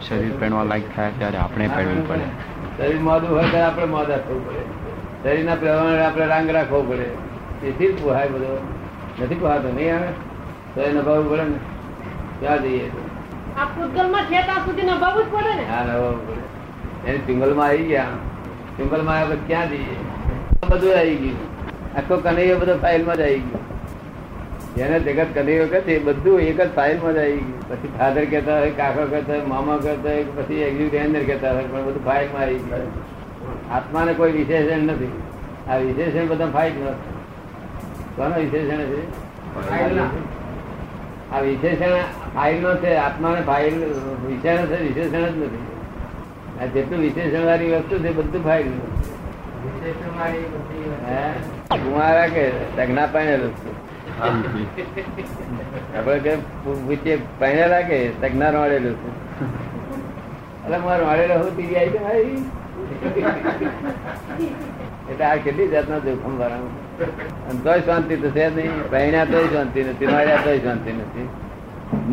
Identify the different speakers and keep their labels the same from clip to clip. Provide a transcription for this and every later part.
Speaker 1: શરીર પહેણવા લાયક થાય ત્યારે આપણે પહેરવું પડે.
Speaker 2: શરીર મોદું હોય ત્યારે આપણે મોદા થવું પડે. શરીરના પ્રમાણે આપણે રાંગ રાખવો પડે. તેથી જ પોહાય બધો. નથી પોહાતો નહીં આવે? તો એ નભાવવું પડે ને? ક્યાં જઈએ? તો
Speaker 3: આ પૂતગલમાં છે ત્યાં સુધી નભાવવું જ પડે ને?
Speaker 2: હા નભાવવું પડે. એની સિંગલમાં આવી ગયા. સિંગલમાં માં પછી ક્યાં જઈએ? બધું આવી ગયું. આખો કનૈયો બધો ફાઇલમાં જ આવી ગયો. જેને જગત કદી વખત એ બધું એક જ ફાઇલમાં જ આવી ગયું પછી ફાધર કહેતા હોય કાકા કહેતા હોય મામા કહેતા હોય પછી એક્ઝિક્યુટિવ કહેતા હોય પણ બધું ફાઇલમાં આવી ગયું આત્માને કોઈ વિશેષણ નથી. આ વિશેષણ બધા ફાઇલ કોનો વિશેષણ છે? આ વિશેષણ ફાઇલ નો છે આત્માને ફાઇલ વિશેષણ છે વિશેષણ જ નથી. આ જેટલું વિશેષણ વાળી વસ્તુ છે બધું ફાઇલ કુમારા કે સગના પાણી છે આપડે કે પૂછીએ પહેણેલા કે સગના રોડેલું છે એટલે મારે રોડેલો હું તીરી આવી કે ભાઈ એટલે આ કેટલી જાતના જોખમ વાળા અને તોય શાંતિ તો છે નહીં પહેણ્યા તોય શાંતિ નથી મળ્યા તોય શાંતિ નથી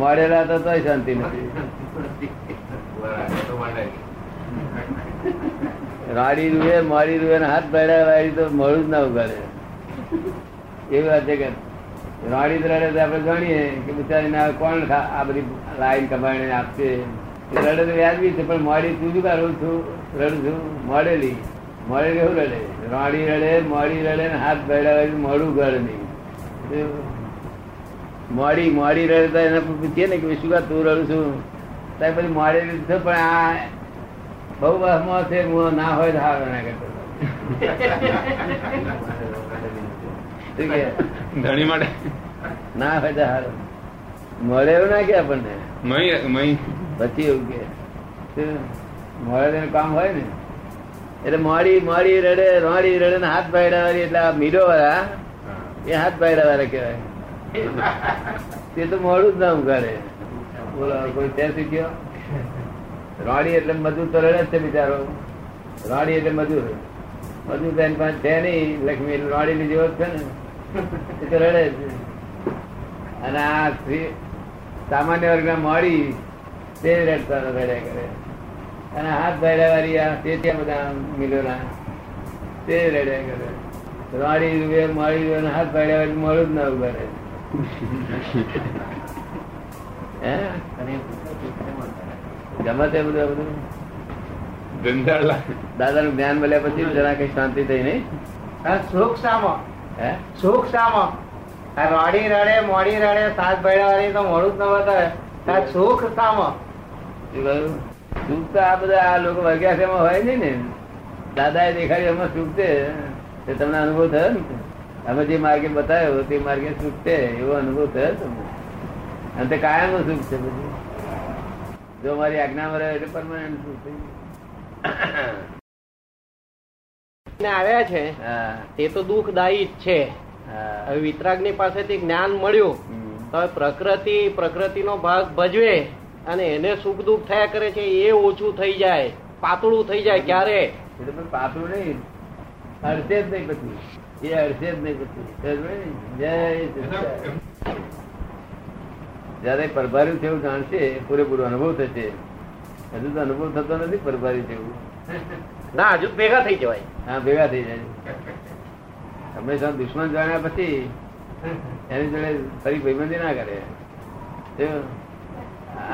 Speaker 2: મળેલા તો તોય શાંતિ નથી રાડી રૂએ, મારી રૂએ હાથ પહેર્યા વાળી તો મળું જ ના ઉગાડે. એવી છે કે રડે તો જાણીએ કે બિચારી કોણ આ બધી લાઈન કમાઈને આપશે. રડે તો વ્યાજબી છે, પણ મોડી તું શું કરું છું? રડું છું. મોડેલી. મોડેલી એવું રડે? રાડી રડે, મોડી રડે ને હાથ પડ્યા મોડું ગળ નહીં. મોડી મોડી રડે તો એને પૂછીએ ને કે શું તું રડું છું? ત્યાં પછી મોડેલી છે, પણ આ બહુ બસમાં છે, હું ના હોય તો હારો ના કરતો. શું?
Speaker 4: ધણી માટે?
Speaker 2: ના હોય તો હારો. મળે એવું ના કે આપણને? પછી એવું કે મળે કામ હોય ને એટલે મોડી મોડી રડે રોડી રડે ને હાથ ભાઈડા વાળી એટલે આ મીરો વાળા એ હાથ ભાઈડા વાળા કહેવાય. તે તો મોડું જ ના ઉગાડે. બોલો કોઈ તે શીખ્યો? રોડી એટલે મજૂર તો રડે જ છે બિચારો. રોડી એટલે મજૂર મજૂર બેન પાસે છે નહીં. લક્ષ્મી રોડી ની જેવો છે ને. રડે જ અને આ સામાન્ય વર્ગના મળી તે રડતા રડ્યા કરે અને હાથ ભાઈડા વાળી આ તે ત્યાં બધા મિલોના તે રડ્યા કરે રોડી રૂપે મળી અને હાથ ભાઈડા વાળી મોડું જ ના ઊભા હે? ગમે તે બધું બધું. દાદા નું જ્ઞાન મળ્યા પછી જરા કઈ શાંતિ થઈ નહીં?
Speaker 5: આ સુખ સામો
Speaker 2: હે?
Speaker 5: સુખ સામો આ રોડી રડે મોડી રડે સાત ભૈડા વાળી તો મોડું જ ન બતાવે. સુખ સામો
Speaker 2: સુખ તો આ બધા આ લોકો વર્ગ્યા છે એમાં હોય નહીં ને. દાદા એ દેખાડ્યું એમાં સુખ છે. તે તમને અનુભવ થયો ને? અમે જે માર્ગે બતાવ્યો તે માર્ગે સુખ છે. એવો અનુભવ થયો તમને? અને તે કાયમનું સુખ છે બધું. જો મારી આજ્ઞામાં રહે એટલે પરમાનન્ટ સુખ થઈ.
Speaker 6: ને આવ્યા છે તે તો દુઃખદાયી જ છે. હવે વિતરાગની પાસેથી જ્ઞાન મળ્યું. તો પ્રકૃતિ પ્રકૃતિનો ભાગ ભજવે અને એને સુખ દુઃખ થયા કરે છે એ ઓછું થઈ જાય પાતળું થઈ જાય ક્યારે?
Speaker 2: પાતળું નહીં. અડશે જ નહીં પછી. એ અડશે જ નહીં પછી. જયારે પરભાર્યું થયું જાણશે પૂરેપૂરો અનુભવ થશે. હજુ તો અનુભવ થતો નથી પરભાર્યું એવું
Speaker 6: ના હજુ ભેગા થઈ જવાય.
Speaker 2: હા ભેગા થઈ જાય. હંમેશા દુશ્મન જાણ્યા પછી એની જોડે ફરી ભાઈબંધી ના કરે.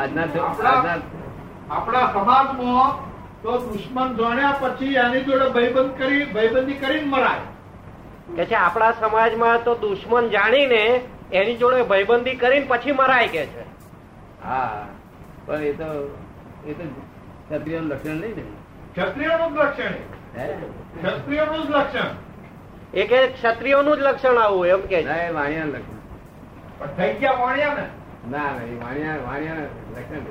Speaker 2: આજના
Speaker 7: આપણા સમાજમાં તો દુશ્મન જાણ્યા પછી એની જોડે ભાઈબંધ કરી ભાઈબંધી કરીને મરાય.
Speaker 6: કે છે આપણા સમાજમાં તો દુશ્મન જાણીને એની જોડે ભાઈબંધી કરીને પછી મરાય કે છે.
Speaker 2: હા પણ એ તો એ તો ક્ષત્રિય લક્ષણ નહીં ને.
Speaker 7: ક્ષત્રિયોનું જ લક્ષણ? ક્ષત્રિયોનું જ લક્ષણ.
Speaker 6: એ કે ક્ષત્રિયોનું જ લક્ષણ આવું એમ કે
Speaker 2: લક્ષણ.
Speaker 7: થઈ ગયા વાણિયા ને
Speaker 2: ના ના એ વાણિયા વાણિયાનું લક્ષણ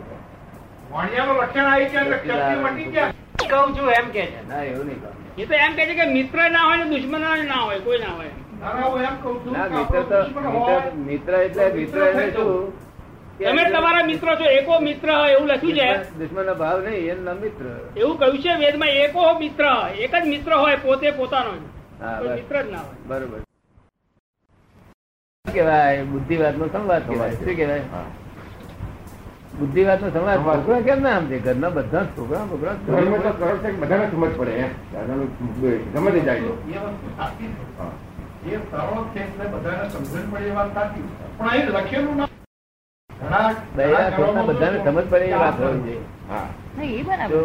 Speaker 7: વાણિયાનું લક્ષણ આવી ગયા ક્ષત્રિય મટી ગયા.
Speaker 6: કહું છું એમ કે છે.
Speaker 2: ના એવું નહીં કહું.
Speaker 8: એ તો એમ કે છે કે મિત્ર ના હોય ને દુશ્મન ના હોય કોઈ ના હોય.
Speaker 7: ના, ના, હું એમ કહું છું
Speaker 2: ના
Speaker 7: કે
Speaker 2: મિત્ર
Speaker 7: હોય,
Speaker 2: મિત્ર- એટલે મિત્ર એટલે શું?
Speaker 8: તમે તમારા મિત્ર છો એકો મિત્ર એવું લખ્યું છે.
Speaker 2: દુશ્મન- ભાવ નહીં એમ નામ મિત્ર.
Speaker 8: એવું કહ્યું છે વેદમાં એકો મિત્ર એક જ મિત્ર હોય પોતે પોતાનો મિત્ર જ ના હોય.
Speaker 2: બરોબર. બુદ્ધિવાદ નો સંવાદ કહેવાય. શું કેવાય બુદ્ધિવાદ નો સંવાદ છોકરા કેમ ના સમજે? ઘરના બધા છોકરા છોકરા.
Speaker 9: ધર્મ તો કરો છે કે બધાને સમજ પડે ગમે તે જાય
Speaker 7: એ વસ્તુ સાચી છે. એ સરળ છે બધાને સમજણ પડે એ વાત સાચી પણ અહીં લખેલું ના
Speaker 2: દયા છોકરા બધાને સમજ પડે એ વાત હોવી જોઈએ
Speaker 9: હા.
Speaker 10: એ બરાબર.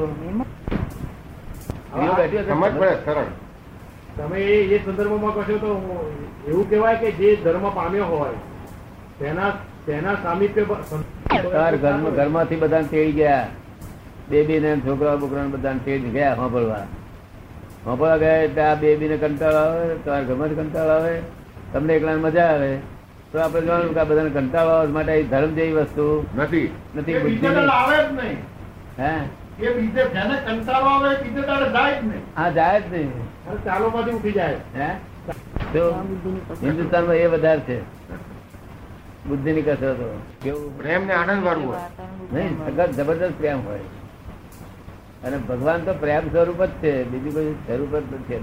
Speaker 9: સમજ પડે સરળ.
Speaker 11: તમે એ સંદર્ભમાં કહો તો એવું કહેવાય કે જે ધર્મ પામ્યો હોય તેના તેના સામીપ્ય
Speaker 2: ઘરમાં ઘરમાંથી બધા તેડી ગયા. બેબી ને છોકરા બોકરા બધા તેડી ગયા સાંભળવા સાંભળવા ગયા એટલે આ બેબી ને કંટાળો આવે તમારા ઘરમાં કંટાળો આવે. તમને એકલા મજા આવે. તો આપણે જોવાનું કે બધાને કંટાળવા માટે એ ધર્મ જેવી વસ્તુ
Speaker 9: નથી.
Speaker 2: નથી બુદ્ધિ
Speaker 7: આવે જ નહીં.
Speaker 2: હે?
Speaker 7: એ બીજે જેને કંટાળો આવે બીજે દાડે જાય જ નહીં.
Speaker 2: હા જાય જ નહીં.
Speaker 11: અને ચાલોમાંથી ઉઠી જાય.
Speaker 2: હે? તો હિન્દુસ્તાનમાં એ વધારે છે. બુદ્ધિની કસરતો. કેવું
Speaker 9: પ્રેમ ને આનંદ વાળું હોય.
Speaker 2: નહીં સગત જબરદસ્ત પ્રેમ હોય. અને ભગવાન તો પ્રેમ સ્વરૂપ જ છે. બીજું કોઈ સ્વરૂપ જ નથી.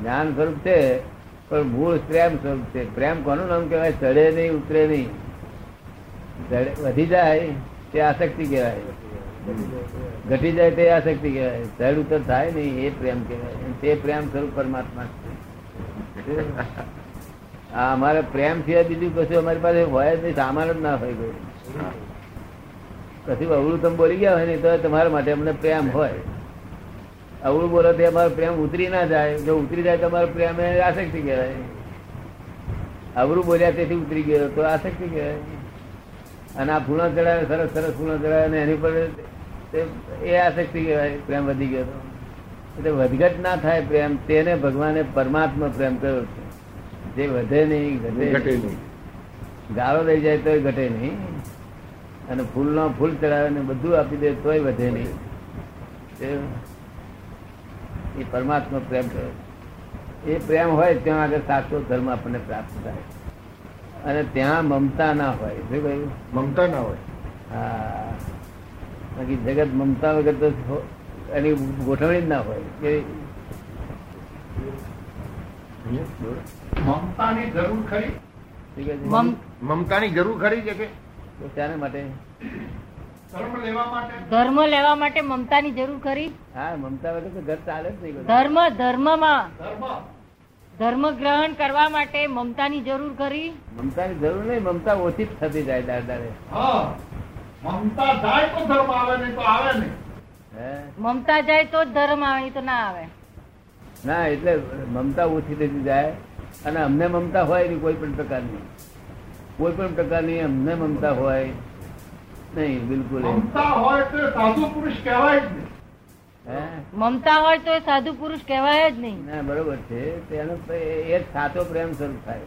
Speaker 2: જ્ઞાન સ્વરૂપ છે. પણ મૂળ પ્રેમ સ્વરૂપ છે. પ્રેમ કોનું નામ કહેવાય? ચડે નહીં, ઉતરે નહીં. વધી જાય તે આસક્તિ કહેવાય. ઘટી જાય તે આસક્તિ કહેવાય. ચડ ઉતર થાય નહીં, એ પ્રેમ કહેવાય. તે પ્રેમ સ્વરૂપ પરમાત્મા છે. આ અમારે પ્રેમ સિવાય બીજું કશું અમારી પાસે હોય જ નહીં, સામાન જ ના હોય કોઈ. કશું અવળું તમે બોલી ગયા હોય ને, તો તમારા માટે અમને પ્રેમ હોય. અવળું બોલો તે અમારો પ્રેમ ઉતરી ના જાય. જો ઉતરી જાય તો અમારો પ્રેમ આસક્તિ કહેવાય. અવળું બોલ્યા તેથી ઉતરી ગયો તો આસક્તિ કહેવાય. અને આ ફૂલો ચડાવે સરસ સરસ ફૂલો ચડાવે અને એની પર એ આસક્તિ કહેવાય પ્રેમ વધી ગયો તો. એટલે વધઘટ ના થાય પ્રેમ તેને ભગવાને પરમાત્મા પ્રેમ કર્યો છે. જે વધે નહીં ઘટે નહીં. ગાળો લઈ જાય તોય ઘટે નહીં. અને ફૂલનો ફૂલ ચડાવે ને બધું આપી દે તોય વધે નહીં. એ પરમાત્મા પ્રેમ કર્યો એ પ્રેમ હોય ત્યાં આગળ સાચો ધર્મ આપણને પ્રાપ્ત થાય. અને ત્યાં મમતા ના હોય. શું કહ્યું?
Speaker 9: મમતા ના હોય.
Speaker 2: હા. બાકી જગત મમતા વગર તો એની ગોઠવણી જ ના હોય. કે
Speaker 7: મમતાની જરૂર ખરી?
Speaker 9: મમતાની જરૂર ખરી છે કે?
Speaker 2: તો શાના માટે?
Speaker 7: ધર્મ લેવા માટે?
Speaker 10: મમતા ની જરૂર ખરી?
Speaker 2: હા મમતા વગર તો ઘર ચાલે જ નહીં
Speaker 10: ધર્મ ધર્મમાં
Speaker 7: ધર્મ.
Speaker 10: ધર્મ ગ્રહણ કરવા માટે મમતાની જરૂર ખરી?
Speaker 2: મમતાની જરૂર નહીં મમતા ઓછી જ થતી જાય દર દાડે
Speaker 7: મમતા જાય તો ધર્મ આવે નહીં તો આવે નહીં.
Speaker 10: મમતા જાય તો જ ધર્મ આવે તો ના આવે.
Speaker 2: ના એટલે મમતા ઓછી થતી જાય. અને અમને મમતા હોય નહીં કોઈ પણ પ્રકારની. કોઈ પણ પ્રકારની અમને મમતા હોય નહીં બિલકુલ
Speaker 7: મમતા હોય તો સાધુ પુરુષ કહેવાય જ નહીં.
Speaker 10: મમતા હોય તો સાધુ પુરુષ કહેવાય જ નહીં.
Speaker 2: ના બરોબર છે. તેનો એ સાચો પ્રેમ સ્વરૂપ થાય.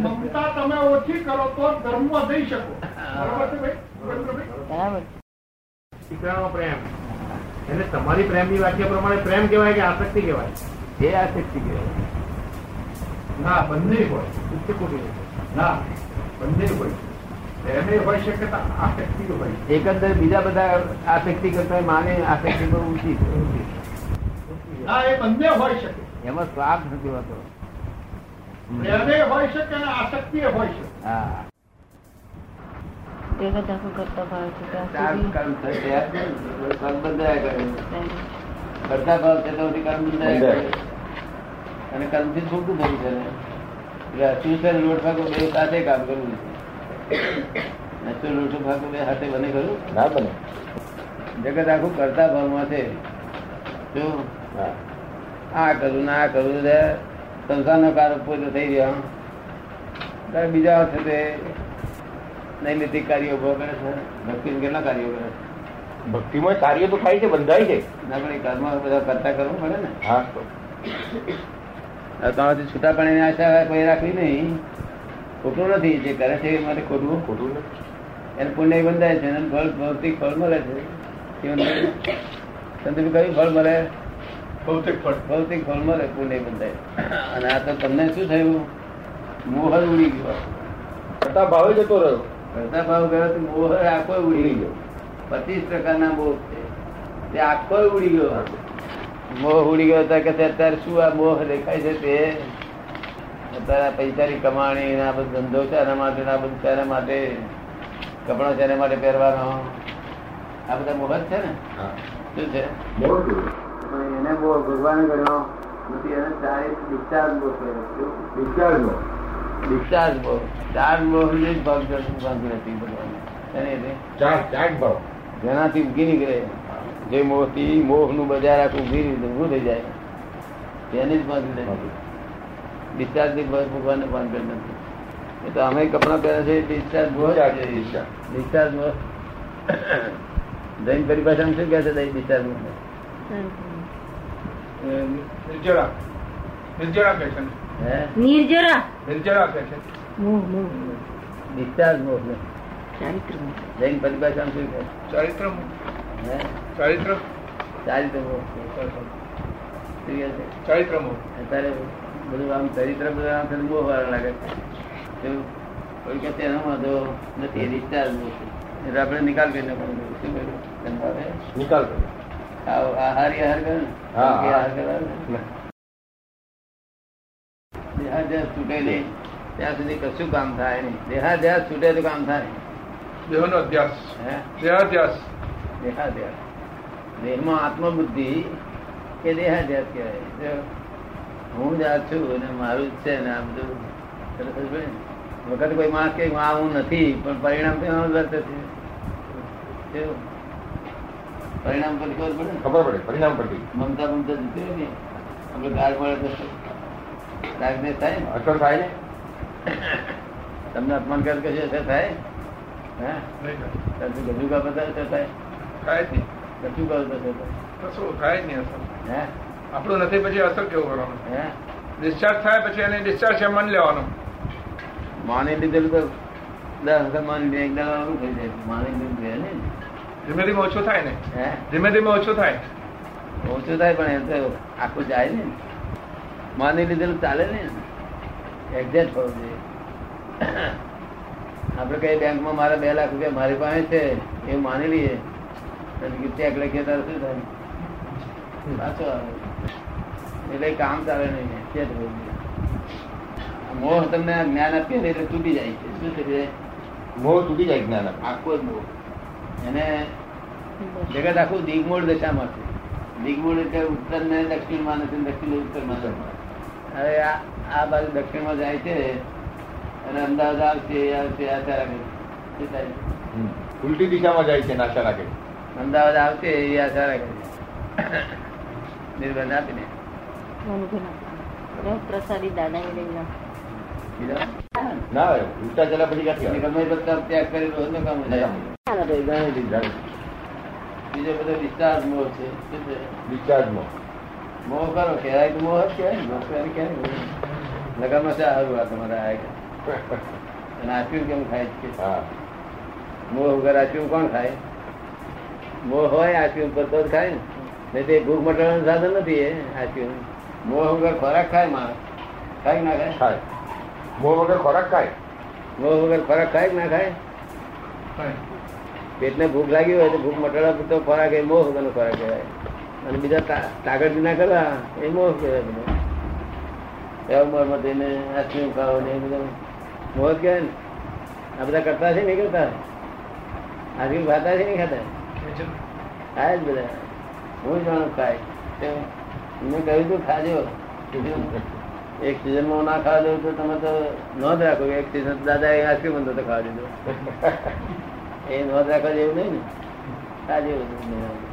Speaker 7: મમતા તમે ઓછી કરો તો ધર્મમાં જઈ શકો. બરોબર
Speaker 11: દીકરાનો પ્રેમ. એટલે તમારી પ્રેમની વ્યાખ્યા પ્રમાણે પ્રેમ કહેવાય કે આસક્તિ કહેવાય?
Speaker 2: એ આસક્તિ કહેવાય.
Speaker 7: ના બંને હોય.
Speaker 11: ઉચ્ચ.
Speaker 7: ના બંને હોય.
Speaker 2: એકંદર બીજા બધા આસક્તિ કરતા માને આસક્તિ બહુ ઊંચી
Speaker 7: બંને હોય શકે.
Speaker 2: એમાં સ્વાર્થ નથી હોતો.
Speaker 7: હોય શકે અને આસક્તિ હોય શકે.
Speaker 2: હા. અને છૂટું થયું છે ને. એટલે છે લોટ ફાંકો બે સાથે કામ કરવું છે અસુર લોટ ફાંકો બે હાથે બને ખરું.
Speaker 9: ના બને.
Speaker 2: જગત આખું કરતા ભાવમાં છે. જો આ કરું ના કરું સંસારનો કાર પૂરો થઈ ગયો. ત્યારે બીજા છે તે નૈમિતિક કાર્યો ઊભો કરે છે. ભક્તિ કેટલા કાર્યો કરે છે?
Speaker 9: ભક્તિમાં કાર્ય તો થાય છે બંધાય છે.
Speaker 2: ના પણ કર્મ બધા કરતા કરવું પડે ને.
Speaker 9: હા. તો.
Speaker 2: તમારાથી છૂટા પાણીની આશા કોઈ રાખવી નહીં. ખોટું નથી જે કરે છે એ માટે ખોટું
Speaker 9: ખોટું નથી.
Speaker 2: એને પુણ્ય બંધાય છે અને ફળ ભૌતિક ફળ મળે છે? સંતોષી કયું ફળ મળે?
Speaker 7: ભૌતિક ફળ.
Speaker 2: ભૌતિક ફળ મળે પુણ્ય બંધાય. અને આ તો તમને શું થયું? મોહ ઉડી ગયો.
Speaker 9: કરતા ભાવે જતો રહ્યો.
Speaker 2: કરતા ભાવ ગયો તો મોહ આખો ઉડી ગયો. પચીસ પ્રકારના મોહ છે. તે આખો ઉડી ગયો. મોહ ઉડી ગયો હતા કે અત્યારે શું આ મોહ દેખાય છે તે? તારા પૈસાની કમાણી એના બધો ધંધો છે એના માટે ને બધું શેના માટે કપડા શેના માટે પહેરવાનો. આ બધા મોહત છે ને? શું છે? પણ એને બહુ ભગવાન ગણ્યો નથી એને ચારે ડિસ્ચાર્જ બહુ કર્યો.
Speaker 9: ડિસ્ચાર્જ
Speaker 2: બહુ. ચાર્જ બહુ જ ભાગ ભાગી હતી ભગવાન
Speaker 9: ચાર્જ ચાર્જ ભાવ
Speaker 2: જેનાથી ઉગી નીકળે. જે મોહથી મોહનું બજાર આખું ઊભી ઉભું થઈ જાય. તેને જ ભાગ નથી ડિસ્ચાર્જથી બસ ભગવાનને બાંધેલ નથી એ તો અમે કપડા પહેરે છે ડિસ્ચાર્જ બહુ જ છે. ડિસ્ચાર્જ. બહુ જૈન પરિભાષામાં શું કહે છે ડિસ્ચાર્જ
Speaker 7: નિર્જરા નિર્જરા કહે છે
Speaker 2: હે?
Speaker 10: નિર્જરા
Speaker 7: નિર્જરા કહે છે.
Speaker 2: ડિસ્ચાર્જ બહુ
Speaker 10: ચારિત્ર
Speaker 2: જૈન પરિભાષામાં શું કહે?
Speaker 7: ચારિત્ર
Speaker 2: હે?
Speaker 7: ચારિત્ર?
Speaker 2: ચારિત્ર
Speaker 7: ચારિત્ર
Speaker 2: અત્યારે બધું આમ ચરિત્ર બધું આમ થતું બહુ વાર લાગે. એવું કોઈ કે તેનો વાંધો નથી ડિસ્ચાર્જ એટલે આપણે નિકાલ કરી નાખવાનો શું કર્યું ધનભાવે?
Speaker 9: નિકાલ કરો.
Speaker 2: આ- આહાર ઈ આહાર કરે ને?
Speaker 9: હા,
Speaker 2: કે
Speaker 9: હા.
Speaker 2: આહાર કરવાનો ને? દેહાધ્યાસ છૂટે નહીં. ત્યાં સુધી કશું કામ થાય નહીં. દેહાધ્યાસ છૂટે તો કામ થાય
Speaker 7: દેહનો અધ્યાસ
Speaker 2: હે?
Speaker 7: દેહાધ્યાસ.
Speaker 2: દેહાધ્યાસ. દેહમાં આત્મબુદ્ધિ કે દેહાધ્યાસ કહેવાય. જો હું જ આ છું અને મારું જ છે ને આ બધું. વખત કોઈ માણસ કે આ હું નથી પણ પરિણામ તો જ છે. પરિણામ પર ખબર પડે ને?
Speaker 9: ખબર પડે પરિણામ પર
Speaker 2: મમતા મમતા જતી ને. આપણે ગાળ મળે તો રાગને થાય ને.
Speaker 9: અસર થાય ને?
Speaker 2: તમને અપમાન કર કશું અસર થાય? હે?
Speaker 7: નહીં થાય.
Speaker 2: તારું ગજુ કા બધા અસર થાય?
Speaker 7: થાય નહીં.
Speaker 2: ગજુ કા અસર થાય?
Speaker 7: કશું થાય નહીં અસર.
Speaker 2: હે?
Speaker 7: આપણું નથી પછી અસર કેવું કરવાનું?
Speaker 2: હે?
Speaker 7: ડિસ્ચાર્જ થાય પછી એને ડિસ્ચાર્જ છે માની લેવાનું.
Speaker 2: માની લીધેલું તો દસ વખત માની લે એક દાડા થઈ જાય. માની લીધું ને
Speaker 7: ધીમે ધીમે ઓછું થાય ને?
Speaker 2: હે?
Speaker 7: ધીમે ધીમે ઓછું થાય.
Speaker 2: ઓછું થાય પણ એમ તો આખું જાય ને. માની લીધેલું ચાલે ને. એક્ઝેક્ટ થવું જોઈએ. આપણે કઈ બેંકમાં મારા બે લાખ રૂપિયા મારી પાસે છે એ માની લઈએ. ચેક લખીએ ત્યારે શું થાય? પાછો આવે. એટલે કામ ચાલે નહીં હોવું મોહ. તમને જ્ઞાન આપીએ ને એટલે તૂટી જાય છે. શું થઈ જાય
Speaker 9: મોહ તૂટી જાય જ્ઞાન
Speaker 2: આખો જ મોહ. એને જગત આખું દિગ્મૂળ દશામાં છે દિગ્મૂળ એટલે ઉત્તર ને દક્ષિણમાં નથી દક્ષિણ ઉત્તરમાં નથી. હવે આ આ બાજુ દક્ષિણમાં જાય છે અને અમદાવાદ આવશે આવશે આશા
Speaker 9: રાખે. ઉલટી દિશામાં જાય છે નાશા રાખે
Speaker 2: અમદાવાદ આવશે એ આશા રાખે નિર્બંધ આપીને.
Speaker 10: પ્રસાદી દાદા લઈ
Speaker 9: ના આવે ઉલટા ચલા પછી ક્યાંથી
Speaker 2: ગમે તે ત્યાગ કરેલો હોય તો કામ બીજો બધો ડિસ્ચાર્જ મોહ છે. છે? મોહ. કરો કહેવાય તો મોહ કહેવાય મોહ કહેવાય ક્યારે લગામાં છે સારું આ તમારા આ અને આપ્યું કેમ ખાય છે?
Speaker 9: હા.
Speaker 2: મોહ વગર આપ્યું કોણ ખાય? મોહ હોય આપ્યું પર તો જ ખાય ને. નહીં તે ભૂખ મટાડવાનું સાધન નથી એ સાચું મોહ વગર ખોરાક ખાયમાં ખાય ના ખાય?
Speaker 9: મોહ વગર ખોરાક ખાય.
Speaker 2: મોહ વગર ખોરાક ખાય ના ખાય. પેટને ભૂખ લાગી હોય તો ભૂખ મટાડવા પૂરતો ખોરાક એ મોહ વગરનો ખોરાક કહેવાય. અને બીજા તા- તાકત ના કરવા એ મોહ કહેવાય બધો. એવા ઉંમરમાં તેને આઈસ્ક્રીમ ખાવ ને એ બધું. મોહ કહેવાય ને. આ બધા કરતા છે નહીં કરતા? આઈસ્ક્રીમ ખાતા છે નહીં ખાતા? ખાય જ બધા. હું જાણું ખાય મેં કહ્યું તું ખાજો. એક સિઝનમાં ના ખાવા દઉં તો તમે તો નોંધ રાખો એક સિઝન દાદા એ આખી બંધ તો ખાવા દીધો. એ નોંધ રાખવા જેવું નહીં ને. ખાજે બધું.